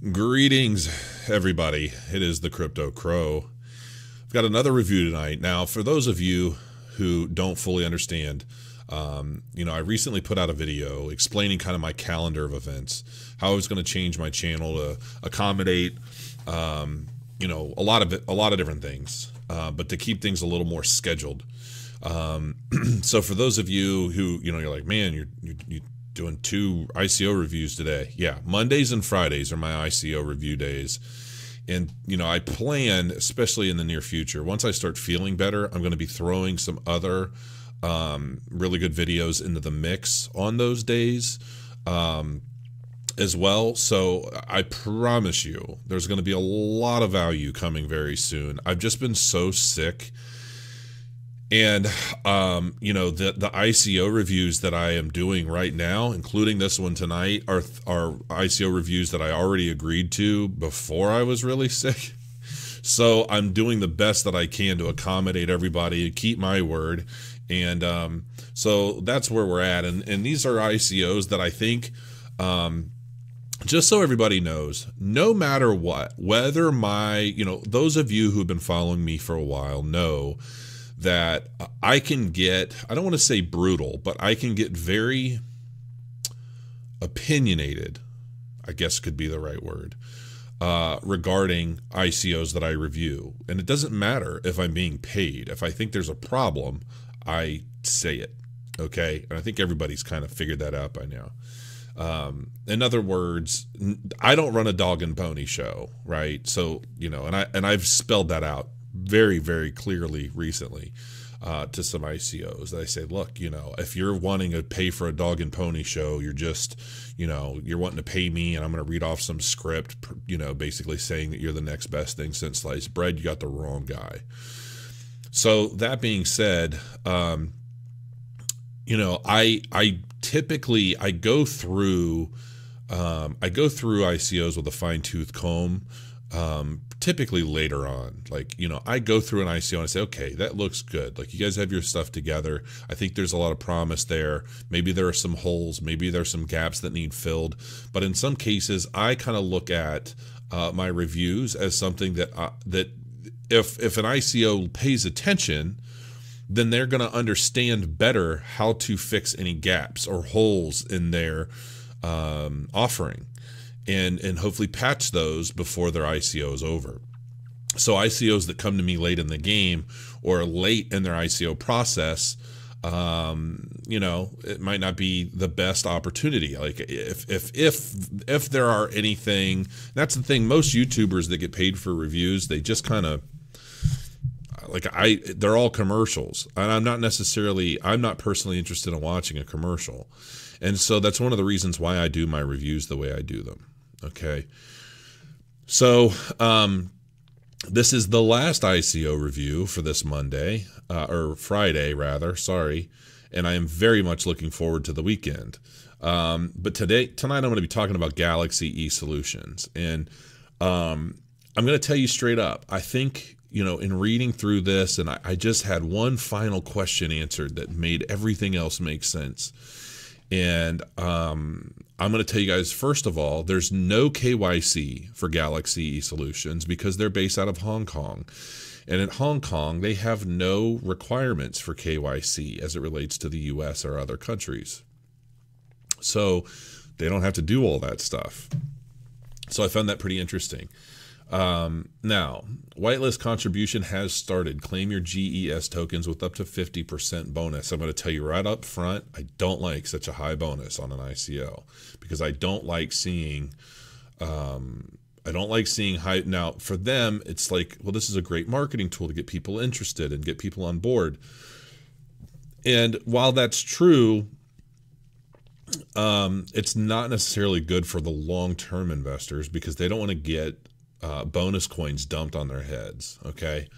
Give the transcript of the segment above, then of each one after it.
Greetings, everybody. It is the Crypto Crow. I've got another review tonight. Now, for those of you who don't fully understand, um, you know, I recently put out a video explaining kind of my calendar of events, how I was going to change my channel to accommodate, um, you know, a lot of a lot of different things, uh, but to keep things a little more scheduled. Um, so for those of you who, you know, you're like, man, you're, you, you doing two ICO reviews today. Yeah, Mondays and Fridays are my ICO review days. And, you know, I plan, especially in the near future, once I start feeling better, I'm going to be throwing some other um, really good videos into the mix on those days um, as well. So I promise you, there's going to be a lot of value coming very soon. I've just been so sick and um, you know the the ICO reviews that I am doing right now, including this one tonight, are are ICO reviews that I already agreed to before I was really sick. So I'm doing the best that I can to accommodate everybody keep my word. And um, so that's where we're at. And and these are ICOs that I think. Um, just so everybody knows, no matter what, whether my, you know, those of you who've been following me for a while know that I can get, I don't want to say brutal, but I can get very opinionated, I guess could be the right word, uh, regarding ICOs that I review. And it doesn't matter if I'm being paid. If I think there's a problem, I say it. Okay. And I think everybody's kind of figured that out by now. Um, in other words, I don't run a dog and pony show, right? So, you know, and I and I've spelled that out very, very clearly recently uh, to some ICOs. They say, look, you know, if you're wanting to pay for a dog and pony show, you're just, you know, you're wanting to pay me and I'm going to read off some script, you know, basically saying that you're the next best thing since sliced bread. You got the wrong guy. So that being said, um, you know, I I typically I go through um, I go through ICOs with a fine tooth comb um, typically later on. Like, you know, I go through an ICO and I say, okay, that looks good. Like, you guys have your stuff together. I think there's a lot of promise there. Maybe there are some holes. Maybe there's some gaps that need filled. But in some cases, I kind of look at uh, my reviews as something that uh, that if if an ICO pays attention, then they're going to understand better how to fix any gaps or holes in their um, offering and and hopefully patch those before their ICO is over. So ICOs that come to me late in the game or late in their ICO process, um, you know, it might not be the best opportunity. Like if if if if there are anything, that's the thing. Most YouTubers that get paid for reviews, they just kind of like I they're all commercials, and I'm not necessarily I'm not personally interested in watching a commercial, and so that's one of the reasons why I do my reviews the way I do them. Okay. So, um, this is the last ICO review for this Monday, uh, or Friday, rather. Sorry. And I am very much looking forward to the weekend. Um, but today, tonight, I'm going to be talking about Galaxy E Solutions. And um, I'm going to tell you straight up, I think, you know, in reading through this, and I, I just had one final question answered that made everything else make sense. And um, I'm going to tell you guys, first of all, there's no KYC for Galaxy Solutions because they're based out of Hong Kong. And in Hong Kong, they have no requirements for KYC as it relates to the US or other countries. So they don't have to do all that stuff. So I found that pretty interesting. Um, now, whitelist contribution has started. Claim your GES tokens with up to 50% bonus. I'm going to tell you right up front, I don't like such a high bonus on an ICO because I don't like seeing. Um, I don't like seeing high. Now, for them, it's like, well, this is a great marketing tool to get people interested and get people on board. And while that's true, um, it's not necessarily good for the long term investors because they don't want to get uh, bonus coins dumped on their heads. Okay.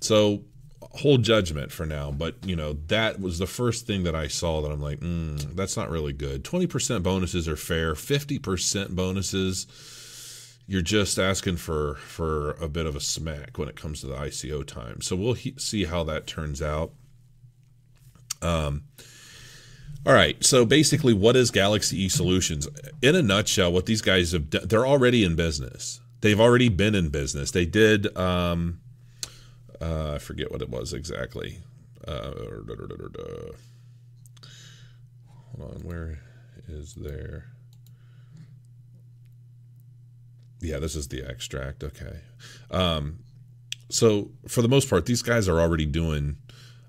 So hold judgment for now, but you know, that was the first thing that I saw that I'm like, mm, that's not really good. 20% bonuses are fair. 50% bonuses, you're just asking for, for a bit of a smack when it comes to the ICO time. So we'll he- see how that turns out. Um, All right. So basically, what is Galaxy E Solutions? In a nutshell, what these guys have done, they're already in business. They've already been in business. They did, um, uh, I forget what it was exactly. Uh, hold on. Where is there? Yeah, this is the extract. Okay. Um, so for the most part, these guys are already doing.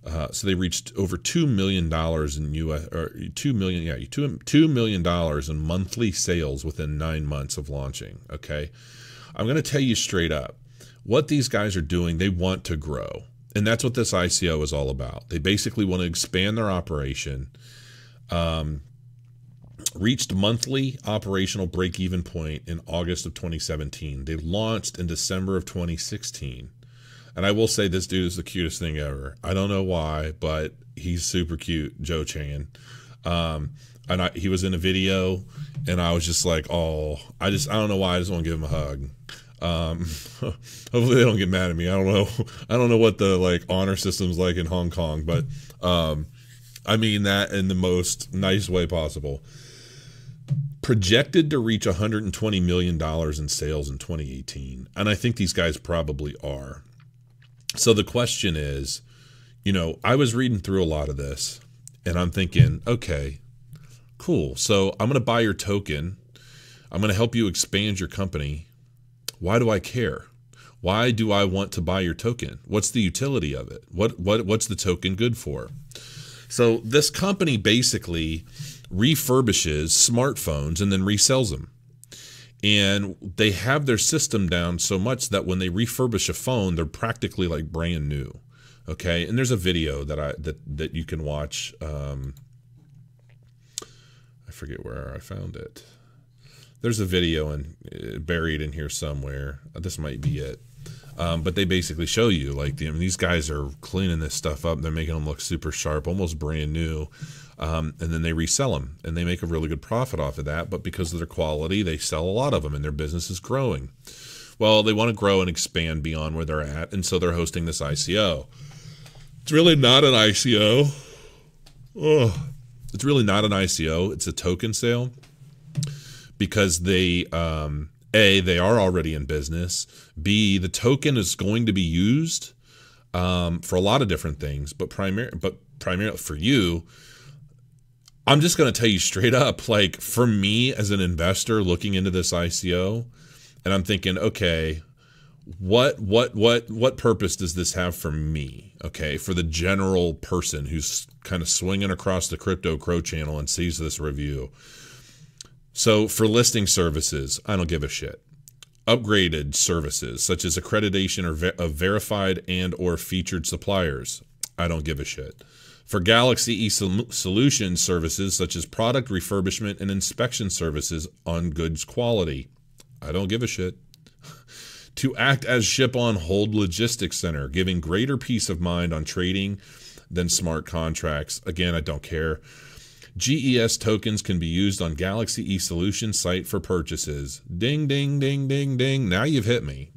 Uh, so they reached over two million dollars in U.S. or two million, yeah, two two million dollars in monthly sales within nine months of launching. Okay, I'm going to tell you straight up, what these guys are doing. They want to grow, and that's what this ICO is all about. They basically want to expand their operation. Um, reached monthly operational break even point in August of 2017. They launched in December of 2016. And I will say this dude is the cutest thing ever. I don't know why, but he's super cute, Joe Chan. Um, and I, he was in a video, and I was just like, oh, I just I don't know why I just want to give him a hug. Um, hopefully they don't get mad at me. I don't know. I don't know what the like honor system's like in Hong Kong, but um, I mean that in the most nice way possible projected to reach 120 million dollars in sales in 2018 and i think these guys probably are so the question is you know i was reading through a lot of this and i'm thinking okay cool. So i'm going to buy your token. I'm going to help you expand your company. Why do i care? Why do i want to buy your token? What's the utility of it? What what what's the token good for? So this company basically refurbishes smartphones and then resells them. And they have their system down so much that when they refurbish a phone, they're practically like brand new. Okay, and there's a video that I that that you can watch. Um, I forget where I found it. There's a video and uh, buried in here somewhere. This might be it. Um, but they basically show you like the, I mean, these guys are cleaning this stuff up. They're making them look super sharp, almost brand new um, and then they resell them and they make a really good profit off of that. But because of their quality, they sell a lot of them and their business is growing. Well, they want to grow and expand beyond where they're at, and so they're hosting this ICO. It's really not an ICO. It's really not an ICO. It's a token sale because they um, a they are already in business. B the token is going to be used um, for a lot of different things, but primary but primarily for you I'm just going to tell you straight up like for me as an investor looking into this ICO and I'm thinking okay what what what what purpose does this have for me okay for the general person who's kind of swinging across the crypto crow channel and sees this review? So for listing services I don't give a shit. Upgraded services such as accreditation or ver- of verified and or featured suppliers I don't give a shit for Galaxy E Solution services such as product refurbishment and inspection services on goods quality. I don't give a shit. to act as ship on hold logistics center, giving greater peace of mind on trading than smart contracts. Again, I don't care. GES tokens can be used on Galaxy E Solution site for purchases. Ding, ding, ding, ding, ding. Now you've hit me.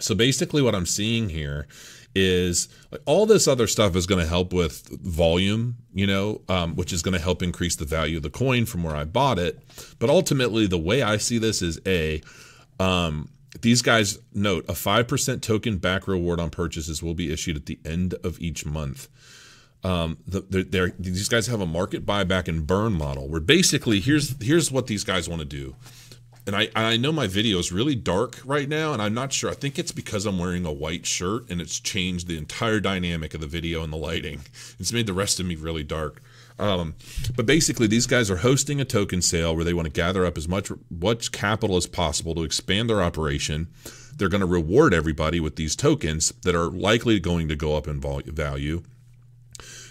So basically, what I'm seeing here is like all this other stuff is going to help with volume, you know, um, which is going to help increase the value of the coin from where I bought it. But ultimately, the way I see this is a um, these guys note a 5% token back reward on purchases will be issued at the end of each month. Um, the, they're, these guys have a market buyback and burn model where basically here's here's what these guys want to do and I, I know my video is really dark right now, and I'm not sure. I think it's because I'm wearing a white shirt, and it's changed the entire dynamic of the video and the lighting. It's made the rest of me really dark. Um, but basically, these guys are hosting a token sale where they want to gather up as much much capital as possible to expand their operation. They're going to reward everybody with these tokens that are likely going to go up in value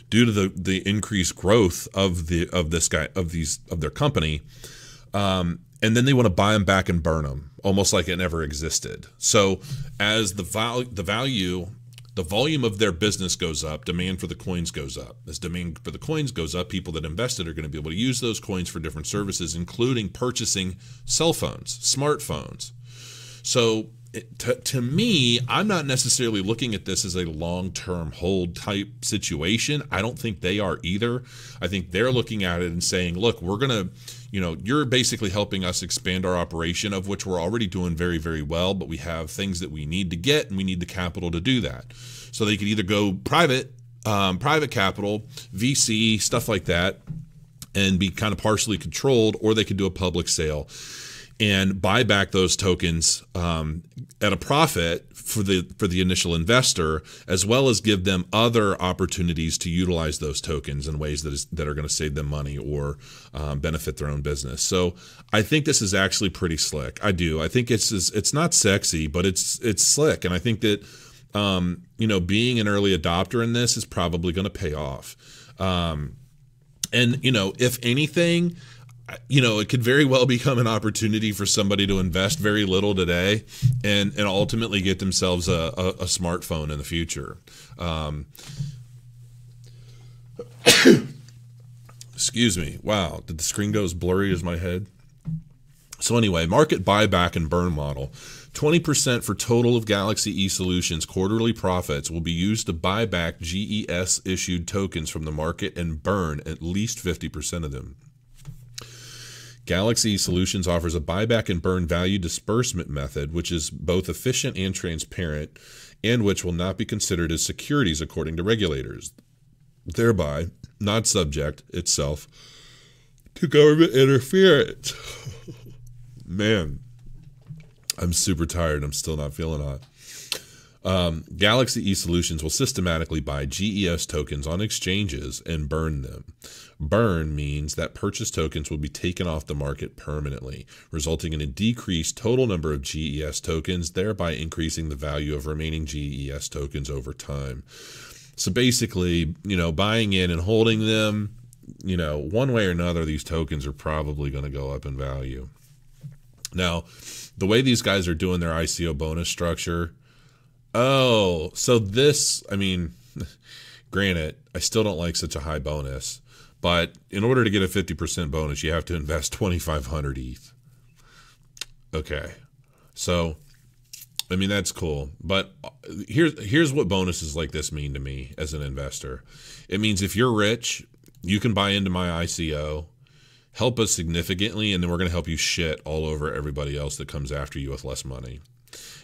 due to the the increased growth of the of this guy of these of their company. Um, and then they want to buy them back and burn them, almost like it never existed. So as the value, the value, the volume of their business goes up, demand for the coins goes up. As demand for the coins goes up, people that invested are going to be able to use those coins for different services, including purchasing cell phones, smartphones. So to, to me, I'm not necessarily looking at this as a long term hold type situation. I don't think they are either. I think they're looking at it and saying, look, we're going to, you know, you're basically helping us expand our operation, of which we're already doing very, very well, but we have things that we need to get and we need the capital to do that. So they could either go private, um, private capital, VC, stuff like that, and be kind of partially controlled, or they could do a public sale and buy back those tokens um, at a profit for the for the initial investor, as well as give them other opportunities to utilize those tokens in ways that is that are going to save them money or um, benefit their own business. So I think this is actually pretty slick. I do. I think it's it's not sexy, but it's it's slick, and I think that um, you know being an early adopter in this is probably going to pay off. Um, and you know, if anything you know, it could very well become an opportunity for somebody to invest very little today and, and ultimately get themselves a, a, a smartphone in the future. Um, excuse me. Wow. Did the screen go as blurry as my head? So, anyway, market buyback and burn model. 20% for total of Galaxy E Solutions quarterly profits will be used to buy back GES issued tokens from the market and burn at least 50% of them. Galaxy Solutions offers a buyback and burn value disbursement method, which is both efficient and transparent, and which will not be considered as securities according to regulators, thereby not subject itself to government interference. Man, I'm super tired. I'm still not feeling hot. Um, Galaxy E Solutions will systematically buy GES tokens on exchanges and burn them. Burn means that purchase tokens will be taken off the market permanently, resulting in a decreased total number of GES tokens, thereby increasing the value of remaining GES tokens over time. So basically, you know, buying in and holding them, you know, one way or another, these tokens are probably going to go up in value. Now, the way these guys are doing their ICO bonus structure, Oh, so this, I mean, granted, I still don't like such a high bonus, but in order to get a 50% bonus, you have to invest 2,500 ETH. Okay. So, I mean, that's cool. But uh, here's, here's what bonuses like this mean to me as an investor it means if you're rich, you can buy into my ICO, help us significantly, and then we're going to help you shit all over everybody else that comes after you with less money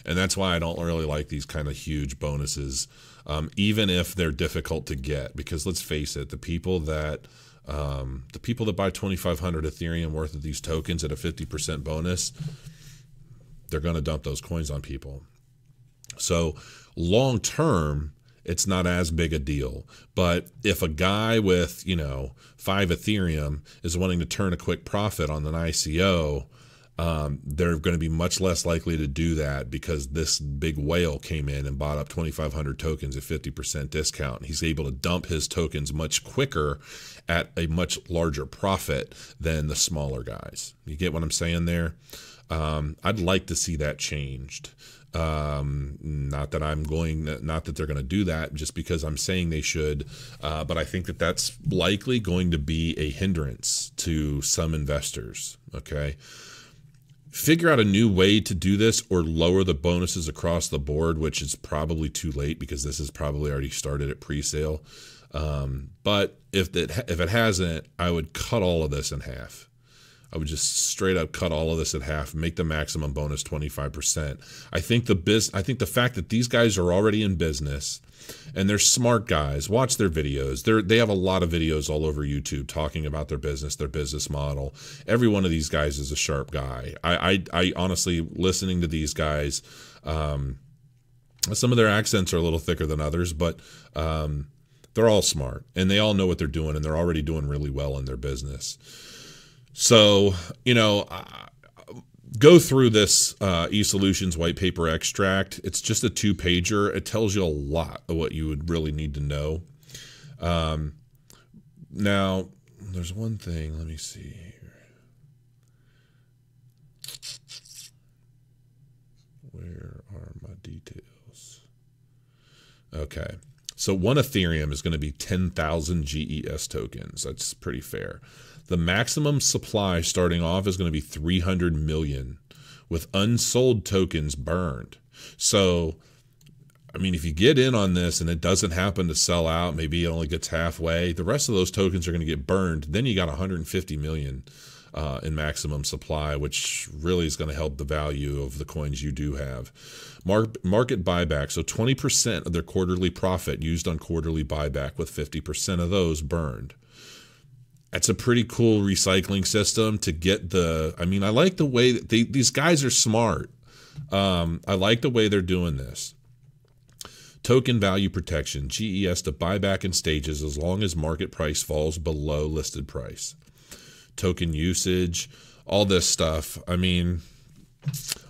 and that's why I don't really like these kind of huge bonuses, um, even if they're difficult to get. Because let's face it, the people that um, the people that buy 2,500 Ethereum worth of these tokens at a 50% bonus, they're going to dump those coins on people. So long term, it's not as big a deal. But if a guy with, you know, five Ethereum is wanting to turn a quick profit on an ICO, um, they're going to be much less likely to do that because this big whale came in and bought up 2,500 tokens at 50% discount. He's able to dump his tokens much quicker at a much larger profit than the smaller guys. You get what I'm saying there? Um, I'd like to see that changed. Um, not that I'm going, not that they're going to do that, just because I'm saying they should. Uh, but I think that that's likely going to be a hindrance to some investors. Okay figure out a new way to do this or lower the bonuses across the board, which is probably too late because this has probably already started at pre-sale. Um, but if it if it hasn't, I would cut all of this in half. I would just straight up cut all of this at half, make the maximum bonus 25%. I think the biz I think the fact that these guys are already in business and they're smart guys. Watch their videos. They're they have a lot of videos all over YouTube talking about their business, their business model. Every one of these guys is a sharp guy. I I, I honestly listening to these guys. Um, some of their accents are a little thicker than others, but um, they're all smart and they all know what they're doing and they're already doing really well in their business. So, you know, go through this uh, eSolutions white paper extract. It's just a two pager. It tells you a lot of what you would really need to know. Um, now, there's one thing. Let me see here. Where are my details? Okay. So one Ethereum is going to be 10,000 GES tokens. That's pretty fair. The maximum supply starting off is going to be 300 million, with unsold tokens burned. So, I mean, if you get in on this and it doesn't happen to sell out, maybe it only gets halfway, the rest of those tokens are going to get burned. Then you got 150 million uh, in maximum supply, which really is going to help the value of the coins you do have. market buyback, so 20% of their quarterly profit used on quarterly buyback, with 50% of those burned. That's a pretty cool recycling system to get the. I mean, I like the way that they, these guys are smart. Um, I like the way they're doing this. Token value protection, GES to buy back in stages as long as market price falls below listed price. Token usage, all this stuff. I mean,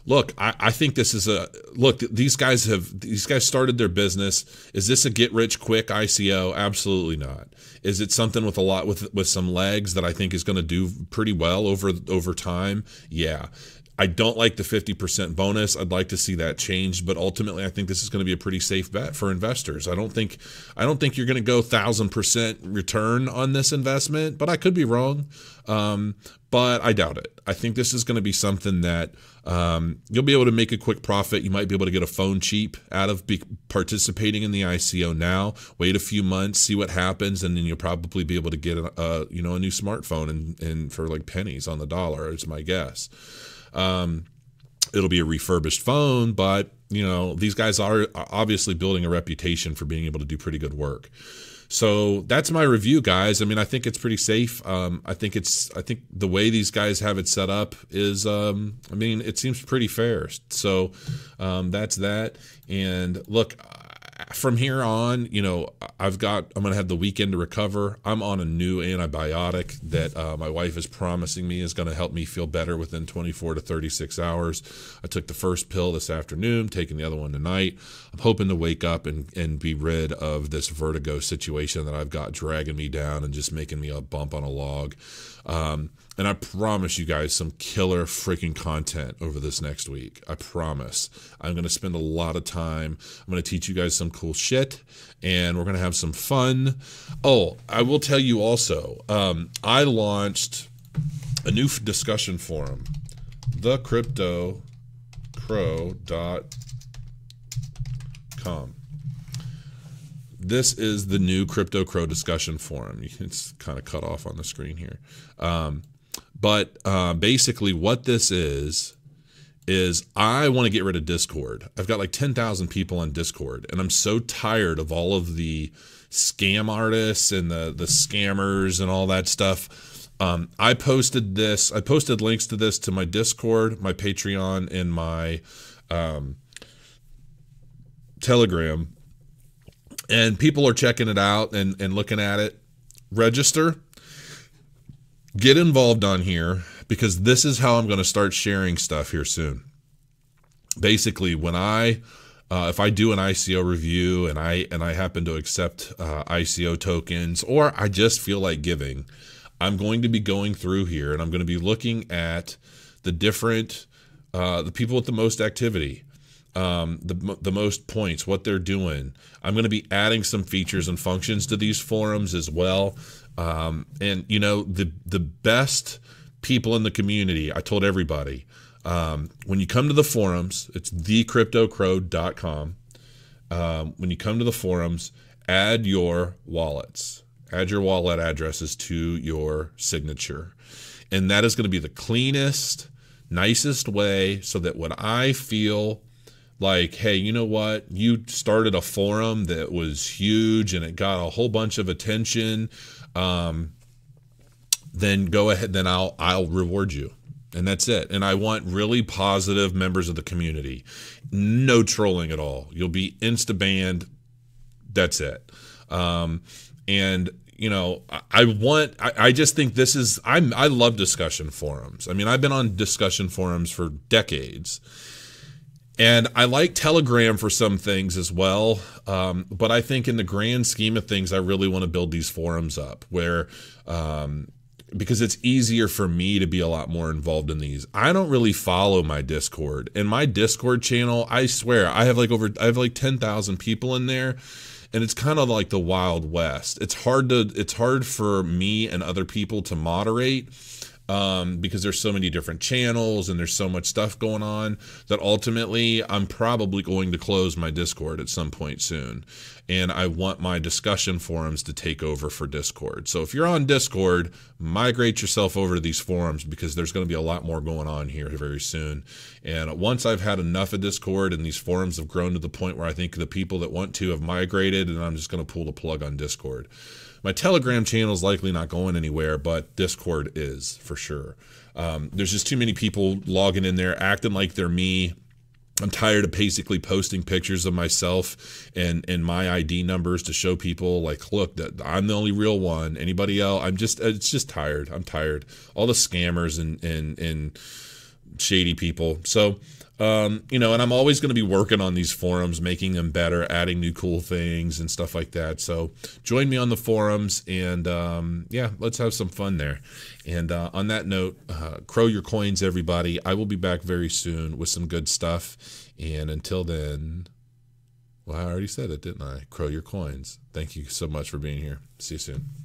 look, I, I think this is a look. These guys have these guys started their business. Is this a get rich quick ICO? Absolutely not. Is it something with a lot with with some legs that I think is going to do pretty well over over time? Yeah. I don't like the 50% bonus. I'd like to see that changed, but ultimately I think this is going to be a pretty safe bet for investors. I don't think I don't think you're going to go 1000% return on this investment, but I could be wrong. Um, but I doubt it. I think this is going to be something that um, you'll be able to make a quick profit. You might be able to get a phone cheap out of participating in the ICO now. Wait a few months, see what happens, and then you'll probably be able to get a, a you know a new smartphone and, and for like pennies on the dollar. Is my guess. Um, it'll be a refurbished phone, but you know these guys are obviously building a reputation for being able to do pretty good work. So that's my review, guys. I mean, I think it's pretty safe. Um, I think it's I think the way these guys have it set up is um, I mean it seems pretty fair. So um, that's that. And look, from here on, you know, I've got, I'm going to have the weekend to recover. I'm on a new antibiotic that uh, my wife is promising me is going to help me feel better within 24 to 36 hours. I took the first pill this afternoon, taking the other one tonight. I'm hoping to wake up and, and be rid of this vertigo situation that I've got dragging me down and just making me a bump on a log. Um, and I promise you guys some killer freaking content over this next week. I promise. I'm going to spend a lot of time. I'm going to teach you guys some cool shit and we're going to have some fun. Oh, I will tell you also, um, I launched a new discussion forum, thecryptocrow.com. This is the new Crypto Crow discussion forum. It's kind of cut off on the screen here. Um, but uh, basically, what this is is I want to get rid of Discord. I've got like 10,000 people on Discord, and I'm so tired of all of the scam artists and the the scammers and all that stuff. Um, I posted this. I posted links to this to my Discord, my Patreon, and my um, Telegram, and people are checking it out and and looking at it. Register get involved on here because this is how I'm going to start sharing stuff here soon. Basically, when I uh, if I do an ICO review and I and I happen to accept uh, ICO tokens or I just feel like giving, I'm going to be going through here and I'm going to be looking at the different uh, the people with the most activity, um, the the most points, what they're doing. I'm going to be adding some features and functions to these forums as well um, and you know the the best people in the community. I told everybody um, when you come to the forums, it's thecryptocrow.com. Um, when you come to the forums, add your wallets, add your wallet addresses to your signature, and that is going to be the cleanest, nicest way, so that when I feel like, hey, you know what? You started a forum that was huge and it got a whole bunch of attention um, then go ahead. Then I'll I'll reward you, and that's it. And I want really positive members of the community. No trolling at all. You'll be insta banned. That's it. Um, and you know, I, want. I, I just think this is. I'm. I love discussion forums. I mean, I've been on discussion forums for decades and I like Telegram for some things as well. Um, but I think in the grand scheme of things, I really want to build these forums up where, um, because it's easier for me to be a lot more involved in these. I don't really follow my Discord. And my Discord channel, I swear, I have like over, I have like 10,000 people in there. And it's kind of like the Wild West. It's hard to, it's hard for me and other people to moderate um, because there's so many different channels and there's so much stuff going on that ultimately I'm probably going to close my Discord at some point soon. And I want my discussion forums to take over for Discord. So if you're on Discord, migrate yourself over to these forums because there's going to be a lot more going on here very soon. And once I've had enough of Discord and these forums have grown to the point where I think the people that want to have migrated, and I'm just going to pull the plug on Discord. My Telegram channel is likely not going anywhere, but Discord is for sure. Um, there's just too many people logging in there, acting like they're me. I'm tired of basically posting pictures of myself and and my ID numbers to show people like, look, that I'm the only real one. Anybody else? I'm just it's just tired. I'm tired. All the scammers and and and shady people. So um, you know, and I'm always going to be working on these forums, making them better, adding new cool things and stuff like that. So join me on the forums, and um, yeah, let's have some fun there. And uh, on that note, uh, crow your coins, everybody. I will be back very soon with some good stuff. And until then, well, I already said it, didn't I? Crow your coins. Thank you so much for being here. See you soon.